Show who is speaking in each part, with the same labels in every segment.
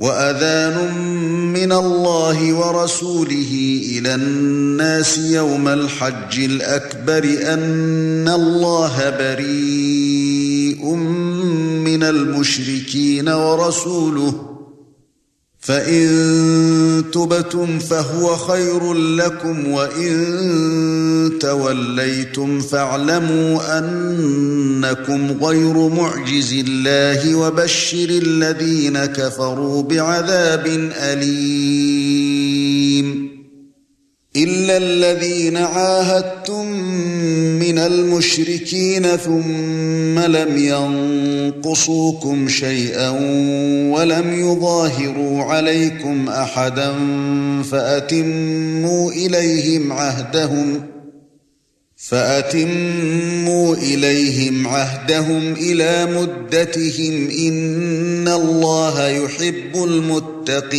Speaker 1: وأذان من الله ورسوله إلى الناس يوم الحج الأكبر أن الله بريء من المشركين ورسوله فَإِن تُبْتُمْ فَهُوَ خَيْرٌ لَّكُمْ وَإِن تَوَلَّيْتُمْ فَاعْلَمُوا أَنَّكُمْ غَيْرُ مُعْجِزِ اللَّهِ وَبَشِّرِ الَّذِينَ كَفَرُوا بِعَذَابٍ أَلِيمٍ. إِلَّا الَّذِينَ عَاهَدتُّم مِّنَ الْمُشْرِكِينَ ثُمَّ لَمْ يَنقُصُوكُمْ شَيْئًا وَلَمْ يُظَاهِرُوا عَلَيْكُمْ أَحَدًا فَأَتِمُّوا إِلَيْهِمْ عَهْدَهُمْ فَأَتِمُّوا إِلَيْهِمْ عَهْدَهُمْ إِلَى مُدَّتِهِمْ إِنَّ اللَّهَ يُحِبُّ الْمُتَّقِينَ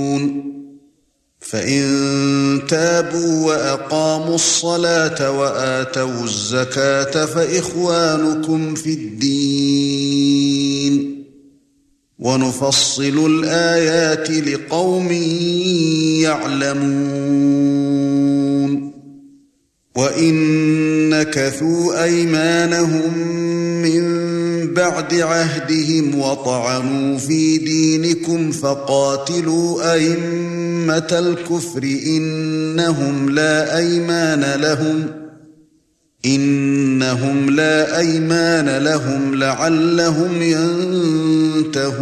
Speaker 1: فَإِن تَابُوا وَأَقَامُوا الصَّلَاةَ وَآتَوُا الزَّكَاةَ فَإِخْوَانُكُمْ فِي الدِّينِ وَنُفَصِّلُ الْآيَاتِ لِقَوْمٍ يَعْلَمُونَ وَإِن نَّكَثُوا أَيْمَانَهُم مِّن بَعْدِ عَهْدِهِمْ وَطَعَنُوا فِي دِينِكُمْ فَقَاتِلُوا أَئِمَّةَ الْكُفْرِ إِنَّهُمْ لَا أَيْمَانَ لَهُمْ إِنَّهُمْ لَا أَيْمَانَ لَهُمْ لَعَلَّهُمْ يَنْتَهُونَ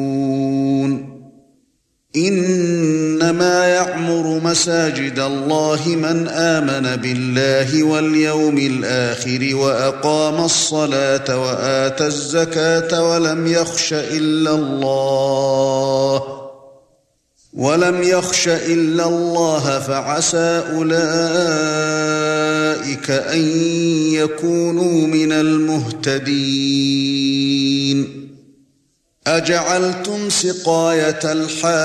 Speaker 1: إنما يعمر مساجد الله من آمن بالله واليوم الآخر وأقام الصلاة واتى الزكاة ولم يخش إلا الله ولم يخش إلا الله فعسى أولئك أن يكونوا من المهتدين أجعلتم سقاية الحاج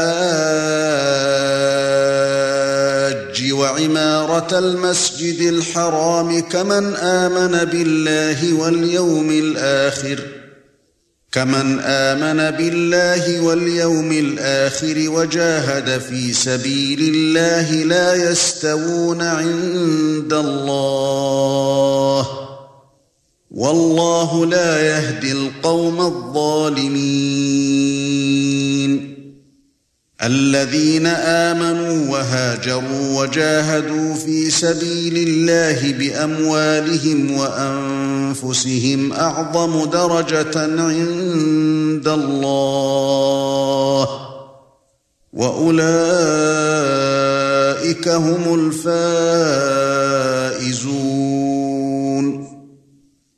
Speaker 1: وعمارة المسجد الحرام كمن آمن بالله واليوم الآخر؟ كمن آمن بالله واليوم الآخر وجاهد في سبيل الله لا يستوون عند الله. والله لا يهدي القوم الظالمين. الذين آمنوا وهاجروا وجاهدوا في سبيل الله بأموالهم وأنفسهم أعظم درجة عند الله. وأولئك هم الفائزون.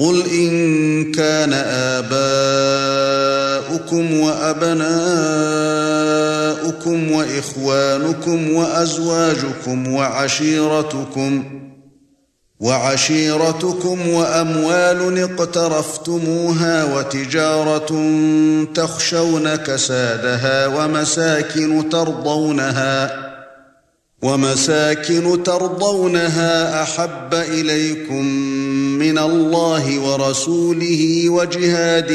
Speaker 1: قُلْ إِن كَانَ آبَاؤُكُمْ وَأَبْنَاؤُكُمْ وَإِخْوَانُكُمْ وَأَزْوَاجُكُمْ وَعَشِيرَتُكُمْ وَعَشِيرَتُكُمْ وَأَمْوَالٌ اقْتَرَفْتُمُوهَا وَتِجَارَةٌ تَخْشَوْنَ كَسَادَهَا وَمَسَاكِنُ تَرْضَوْنَهَا وَمَسَاكِنُ تَرْضَوْنَهَا أَحَبَّ إِلَيْكُمْ مِنَ اللَّهِ وَرَسُولِهِ وَجِهَادٍ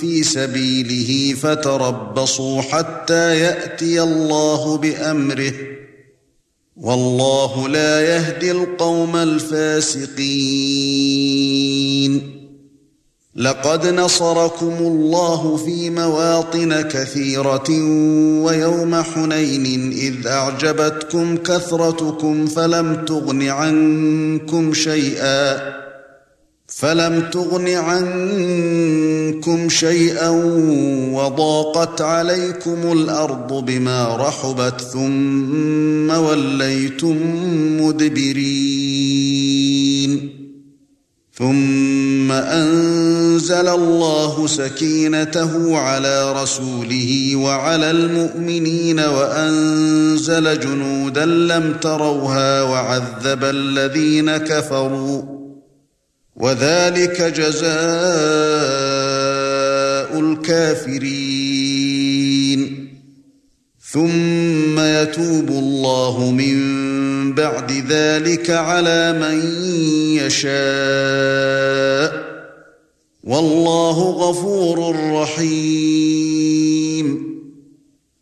Speaker 1: فِي سَبِيلِهِ فَتَرَبَّصُوا حَتَّى يَأْتِيَ اللَّهُ بِأَمْرِهِ. وَاللَّهُ لَا يَهْدِي الْقَوْمَ الْفَاسِقِينَ. لقد نصركم الله في مواطن كثيرة ويوم حنين إذ أعجبتكم كثرتكم فلم تغن عنكم شيئا. فلم تغن عنكم شيئا وضاقت عليكم الأرض بما رحبت ثم وليتم مدبرين. ثُمَّ أَنزَلَ اللَّهُ سَكِينَتَهُ عَلَى رَسُولِهِ وَعَلَى الْمُؤْمِنِينَ وَأَنزَلَ جُنُودًا لَّمْ تَرَوْهَا وَعَذَّبَ الَّذِينَ كَفَرُوا. وذلك جزاء الكافرين. ثم يتوب الله من بعد ذلك على من يشاء. والله غفور رحيم.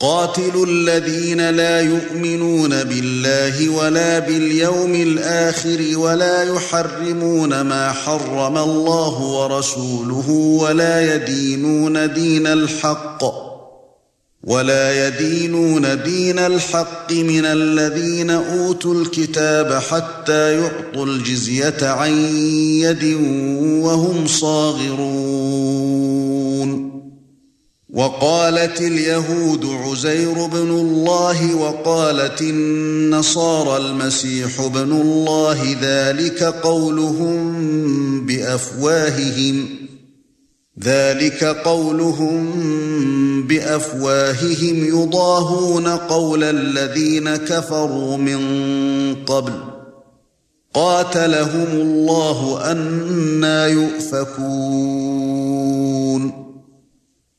Speaker 1: قاتلوا الذين لا يؤمنون بالله ولا باليوم الآخر ولا يحرمون ما حرم الله ورسوله ولا يدينون دين الحق ولا يدينون دين الحق من الذين أوتوا الكتاب حتى يعطوا الجزية عن يد وهم صاغرون وقالت اليهود عزير بن الله وقالت النصارى المسيح بن الله ذلك قولهم بأفواههم ذلك قولهم بأفواههم يضاهون قول الذين كفروا من قبل. قاتلهم الله أنا يؤفكون.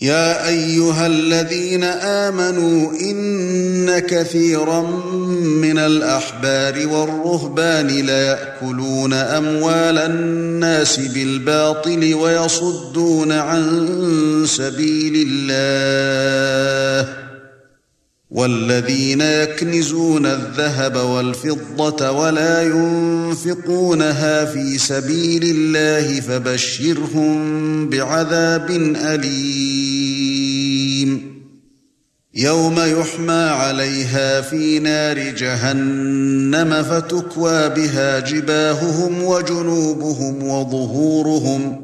Speaker 1: يا أيها الذين آمنوا إن كثيرا من الأحبار والرهبان لا يأكلون أموال الناس بالباطل ويصدون عن سبيل الله والذين يكنزون الذهب والفضة ولا ينفقونها في سبيل الله فبشرهم بعذاب أليم يوم يحمى عليها في نار جهنم فتكوى بها جباههم وجنوبهم وظهورهم.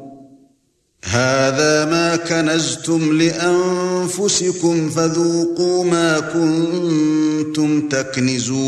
Speaker 1: هذا ما كنزتم لأنفسكم فذوقوا ما كنتم تكنزون.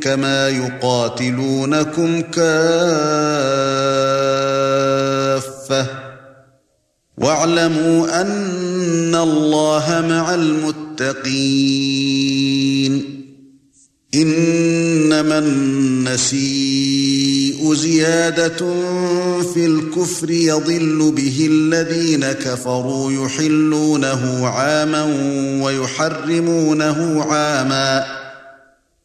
Speaker 1: كما يقاتلونكم كافة. واعلموا أن الله مع المتقين. إنما النسيء زيادة في الكفر يضل به الذين كفروا يحلونه عاما ويحرمونه عاما.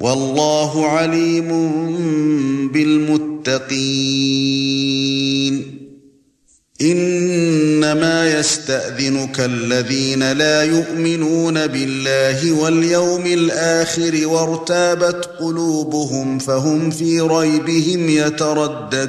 Speaker 1: والله عليم بالمتقين. إنما يستأذنك الذين لا يؤمنون بالله واليوم الآخر وارتابت قلوبهم فهم في ريبهم يترددون.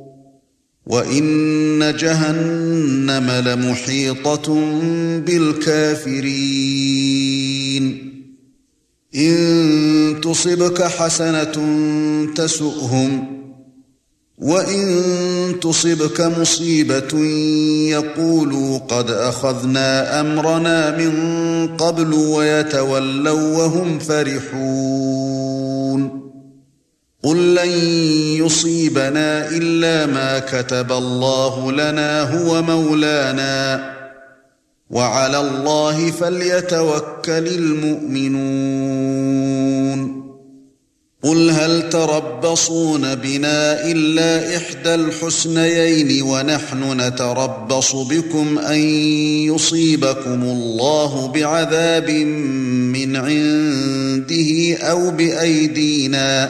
Speaker 1: وان جهنم لمحيطه بالكافرين ان تصبك حسنه تسؤهم وان تصبك مصيبه يقولوا قد اخذنا امرنا من قبل ويتولوا وهم فرحون قل لن يصيبنا الا ما كتب الله لنا هو مولانا وعلى الله فليتوكل المؤمنون قُلْ هَلْ تَرَبَّصُونَ بِنَا إِلَّا إِحْدَى الْحُسْنَيَيْنِ وَنَحْنُ نَتَرَبَّصُ بِكُمْ أَن يُصِيبَكُمُ اللَّهُ بِعَذَابٍ مِّنْ عِندِهِ أَوْ بِأَيْدِينَا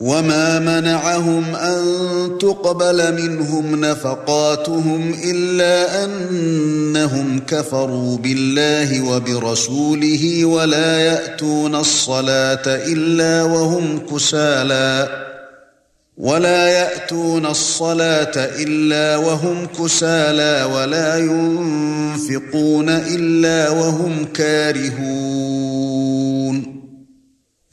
Speaker 1: وَمَا مَنَعَهُمْ أَن تُقْبَلَ مِنْهُمْ نَفَقَاتُهُمْ إِلَّا أَنَّهُمْ كَفَرُوا بِاللَّهِ وَبِرَسُولِهِ وَلَا يَأْتُونَ الصَّلَاةَ إِلَّا وَهُمْ كُسَالَى وَلَا يَأْتُونَ الصَّلَاةَ إِلَّا وَهُمْ كُسَالَى وَلَا يُنفِقُونَ إِلَّا وَهُمْ كَارِهُونَ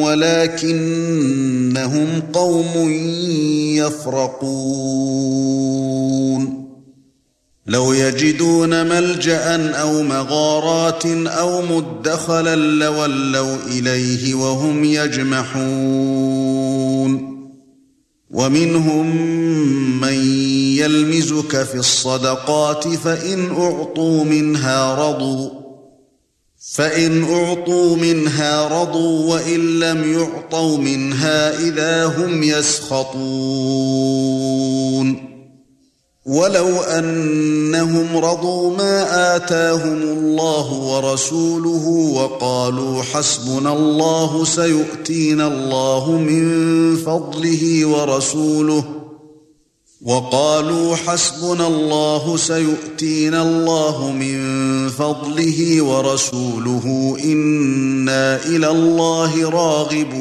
Speaker 1: ولكنهم قوم يفرقون لو يجدون ملجا أو مغارات أو مدخلا لولوا اليه وهم يجمحون ومنهم من يلمزك في الصدقات فان اعطوا منها رضوا فَإِنْ أُعْطُوا مِنْهَا رَضُوا وَإِنْ لَمْ يُعْطَوْا مِنْهَا إِذَا هُمْ يَسْخَطُونَ. وَلَوْ أَنَّهُمْ رَضُوا مَا آتَاهُمُ اللَّهُ وَرَسُولُهُ وَقَالُوا حَسْبُنَا اللَّهُ سَيُؤْتِينَا اللَّهُ مِنْ فَضْلِهِ وَرَسُولُهُ وَقَالُوا حَسْبُنَا اللَّهُ سَيُؤْتِينَا اللَّهُ مِنْ فَضْلِهِ وَرَسُولُهُ إِنَّا إِلَى اللَّهِ رَاغِبُونَ.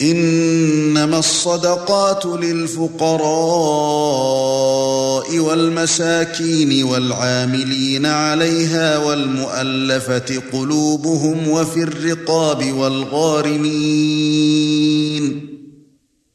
Speaker 1: إِنَّمَا الصَّدَقَاتُ لِلْفُقَرَاءِ وَالْمَسَاكِينِ وَالْعَامِلِينَ عَلَيْهَا وَالْمُؤَلَّفَةِ قُلُوبُهُمْ وَفِي الرِّقَابِ وَالْغَارِمِينَ.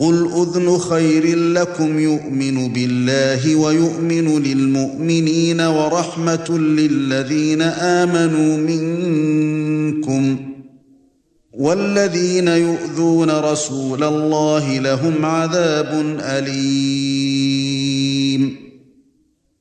Speaker 1: قُلْ أُذْنُ خَيْرٍ لَّكُمْ يُؤْمِنُ بِاللَّهِ وَيُؤْمِنُ لِلْمُؤْمِنِينَ وَرَحْمَةٌ لِّلَّذِينَ آمَنُوا مِنكُمْ وَالَّذِينَ يُؤْذُونَ رَسُولَ اللَّهِ لَهُمْ عَذَابٌ أَلِيمٌ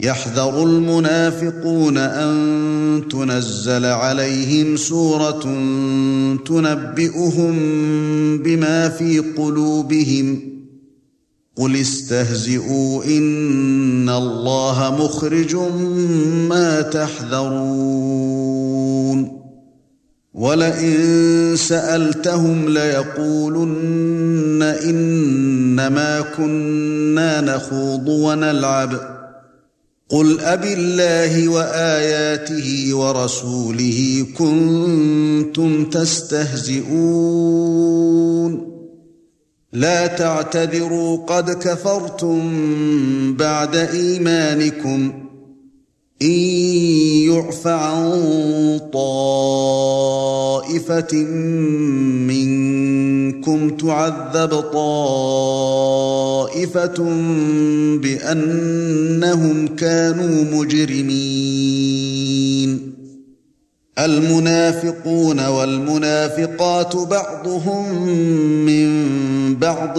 Speaker 1: يَحْذَرُ الْمُنَافِقُونَ أَن تُنَزَّلَ عَلَيْهِمْ سُورَةٌ تُنَبِّئُهُم بِمَا فِي قُلُوبِهِمْ قُلِ اسْتَهْزِئُوا إِنَّ اللَّهَ مُخْرِجٌ مَا تَحْذَرُونَ وَلَئِن سَأَلْتَهُمْ لَيَقُولُنَّ إِنَّمَا كُنَّا نَخُوضُ وَنَلْعَبُ قُلْ أَبِاللَّهِ وَآيَاتِهِ وَرَسُولِهِ كُنتُمْ تَسْتَهْزِئُونَ. لَا تَعْتَذِرُوا قَدْ كَفَرْتُمْ بَعْدَ إِيمَانِكُمْ. إن يعف عن طائفة منكم تعذب طائفة بأنهم كانوا مجرمين. المنافقون والمنافقات بعضهم من بعض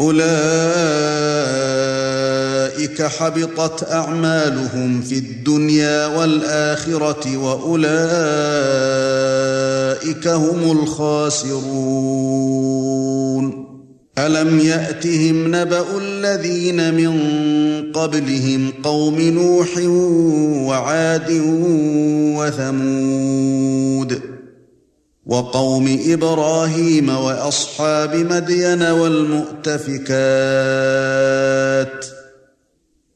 Speaker 1: أولئك حبطت أعمالهم في الدنيا والآخرة وأولئك هم الخاسرون. ألم يأتهم نبأ الذين من قبلهم قوم نوح وعاد وثمود؟ وقوم إبراهيم وأصحاب مدين والمؤتفكات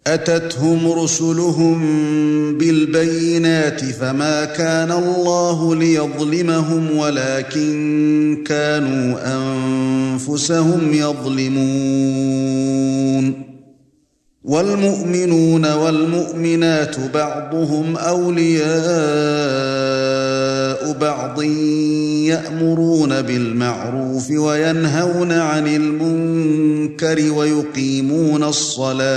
Speaker 1: أتتهم رسلهم بالبينات فما كان الله ليظلمهم ولكن كانوا أنفسهم يظلمون والمؤمنون والمؤمنات بعضهم أولياء بعض يأمرون بالمعروف وينهون عن المنكر ويقيمون الصلاة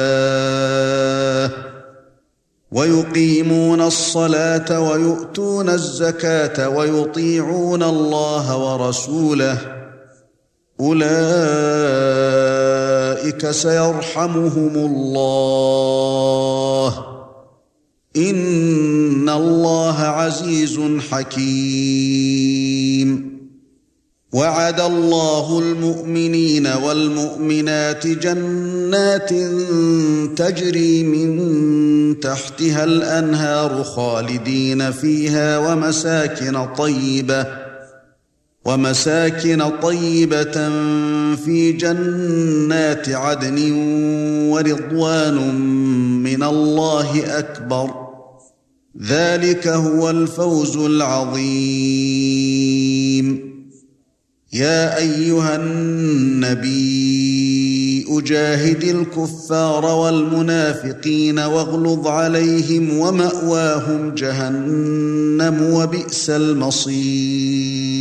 Speaker 1: ويقيمون الصلاة ويؤتون الزكاة ويطيعون الله ورسوله. أولئك سيرحمهم الله. ان الله عزيز حكيم. وعد الله المؤمنين والمؤمنات جنات تجري من تحتها الانهار خالدين فيها ومساكن طيبه ومساكن طيبه في جنات عدن ورضوان من الله اكبر ذلك هو الفوز العظيم. يا أيها النبي أجاهد الكفار والمنافقين واغلظ عليهم ومأواهم جهنم وبئس المصير.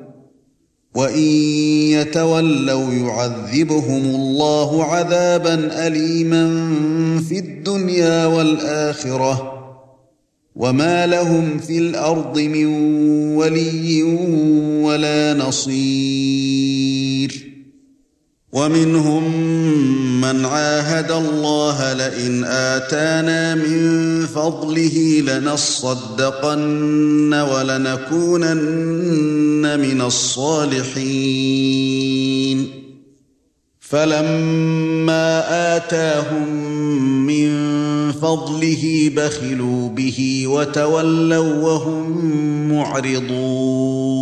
Speaker 1: وان يتولوا يعذبهم الله عذابا اليما في الدنيا والاخره وما لهم في الأرض من ولي ولا نصير ومنهم من عاهد الله لئن آتانا من فضله لنصدقن ولنكونن من الصالحين. فلما آتاهم من فضله بخلوا به وتولوا وهم معرضون.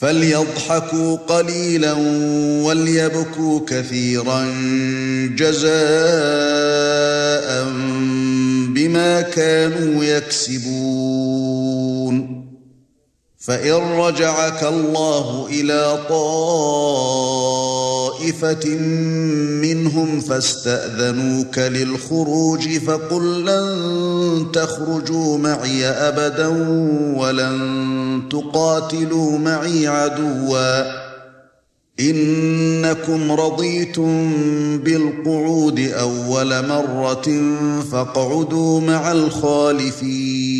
Speaker 1: فليضحكوا قليلا وليبكوا كثيرا جزاء بما كانوا يكسبون. فإن رجعك الله إلى طائفة منهم فاستأذنوك للخروج فقل لن تخرجوا معي أبدا ولن تقاتلوا معي عدوا إنكم رضيتم بالقعود أول مرة فاقعدوا مع الخالفين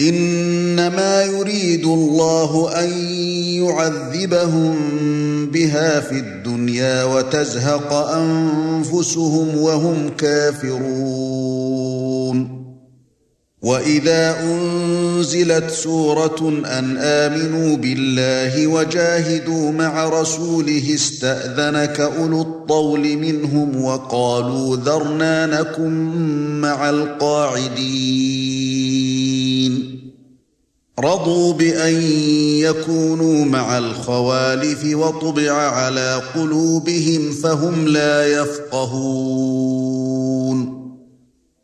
Speaker 1: إنما يريد الله أن يعذبهم بها في الدنيا وتزهق أنفسهم وهم كافرون. واذا انزلت سوره ان امنوا بالله وجاهدوا مع رسوله استاذنك اولو الطول منهم وقالوا ذرنا نكن مع القاعدين رضوا بان يكونوا مع الخوالف وطبع على قلوبهم فهم لا يفقهون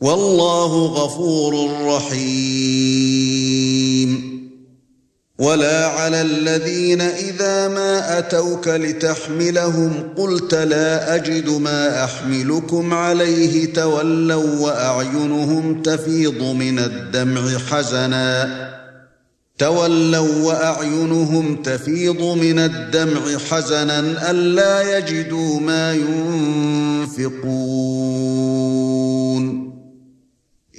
Speaker 1: والله غفور رحيم. ولا على الذين إذا ما أتوك لتحملهم قلت لا أجد ما أحملكم عليه تولوا وأعينهم تفيض من الدمع حزنا. تولوا وأعينهم تفيض من الدمع حزنا ألا يجدوا ما ينفقون.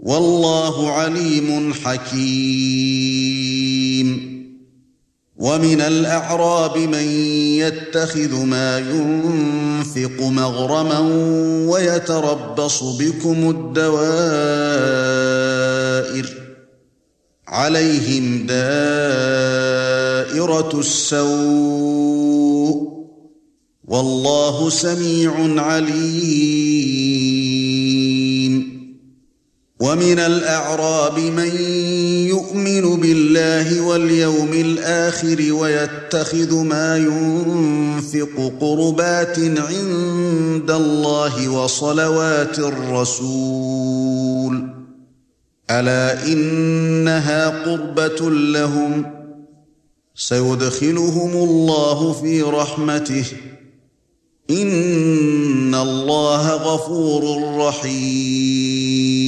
Speaker 1: والله عليم حكيم. ومن الأعراب من يتخذ ما ينفق مغرما ويتربص بكم الدوائر. عليهم دائرة السوء. والله سميع عليم. ومن الأعراب من يؤمن بالله واليوم الآخر ويتخذ ما ينفق قربات عند الله وصلوات الرسول. ألا إنها قربة لهم؟ سيدخلهم الله في رحمته. إن الله غفور رحيم.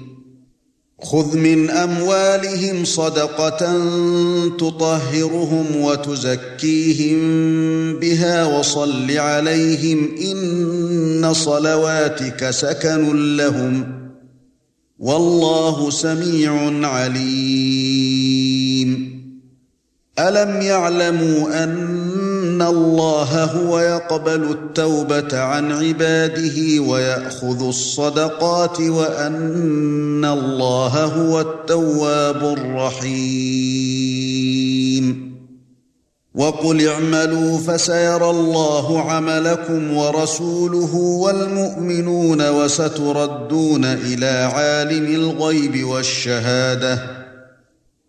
Speaker 1: خذ من أموالهم صدقة تطهرهم وتزكيهم بها وصل عليهم إن صلواتك سكن لهم والله سميع عليم. ألم يعلموا أن ان الله هو يقبل التوبه عن عباده وياخذ الصدقات وان الله هو التواب الرحيم وقل اعملوا فسيرى الله عملكم ورسوله والمؤمنون وستردون إلى عالم الغيب والشهاده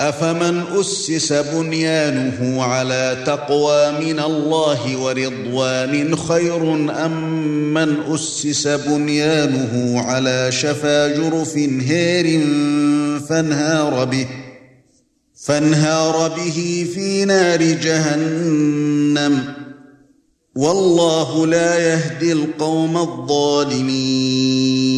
Speaker 1: أفمن أسس بنيانه على تقوى من الله ورضوان خير أم من أسس بنيانه على شفا جرف هير فانهار به فانهار به في نار جهنم والله لا يهدي القوم الظالمين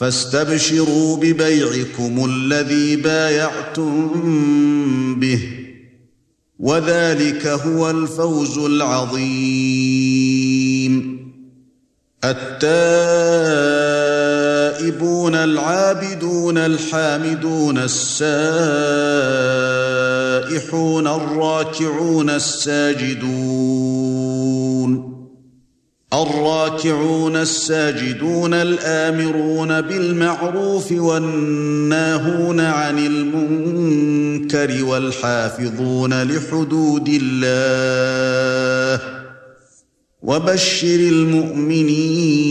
Speaker 1: فاستبشروا ببيعكم الذي بايعتم به وذلك هو الفوز العظيم. التائبون العابدون الحامدون السائحون الراكعون الساجدون. الراكعون الساجدون الآمرون بالمعروف والناهون عن المنكر والحافظون لحدود الله وبشر المؤمنين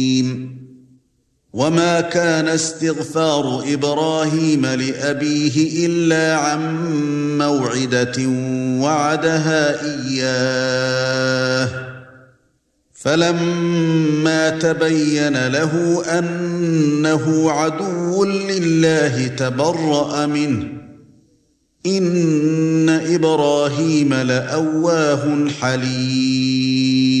Speaker 1: وما كان استغفار إبراهيم لابيه الا عن موعده وعدها اياه فلما تبين له انه عدو لله تبرأ منه ان إبراهيم لاواه حليم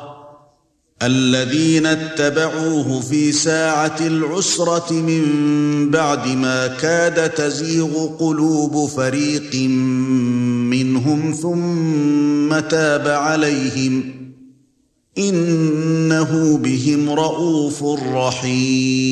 Speaker 1: الذين اتبعوه في ساعة العسرة من بعد ما كاد تزيغ قلوب فريق منهم ثم تاب عليهم إنه بهم رءوف رحيم.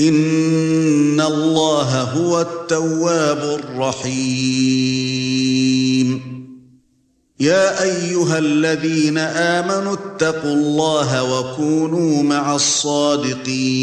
Speaker 1: ان الله هو التواب الرحيم يا ايها الذين امنوا اتقوا الله وكونوا مع الصادقين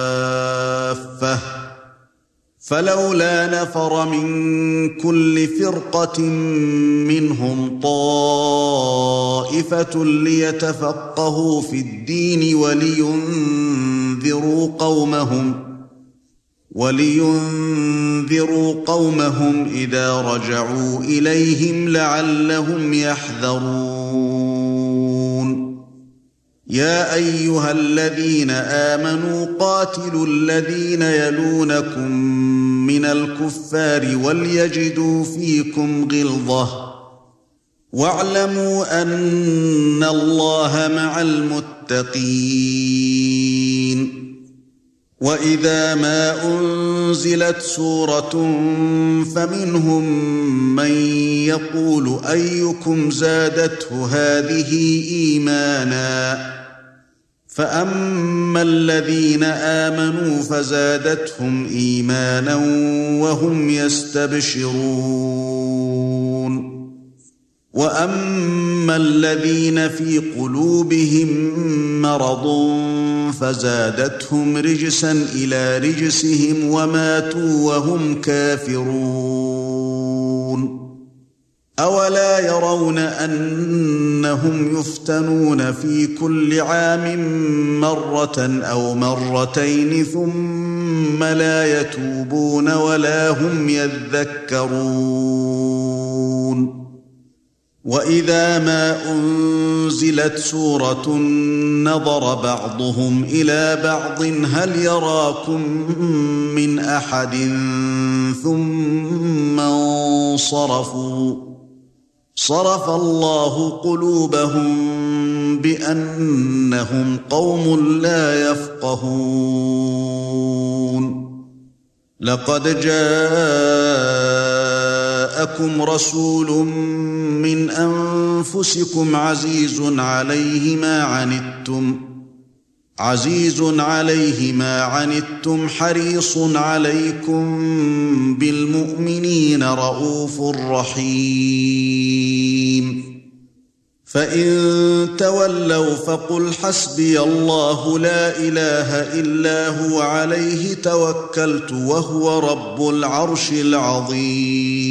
Speaker 1: فلولا نفر من كل فرقة منهم طائفة ليتفقهوا في الدين ولينذروا قومهم ولينذروا قومهم إذا رجعوا إليهم لعلهم يحذرون. يا أيها الذين آمنوا قاتلوا الذين يلونكم من الكفار وليجدوا فيكم غلظة. واعلموا أن الله مع المتقين. وإذا ما أنزلت سورة فمنهم من يقول أيكم زادته هذه إيمانا؟ فاما الذين امنوا فزادتهم ايمانا وهم يستبشرون واما الذين في قلوبهم مرض فزادتهم رجسا إلى رجسهم وماتوا وهم كافرون أولا يرون أنهم يفتنون في كل عام مرة أو مرتين ثم لا يتوبون ولا هم يذكرون. وإذا ما أنزلت سورة نظر بعضهم إلى بعض هل يراكم من أحد ثم انصرفوا؟ صرف الله قلوبهم بأنهم قوم لا يفقهون. لقد جاءكم رسول من أنفسكم عزيز عليه ما عنتم عزيز عليه ما عنتم حريص عليكم بالمؤمنين رؤوف رحيم. فإن تولوا فقل حسبي الله لا إله إلا هو عليه توكلت وهو رب العرش العظيم.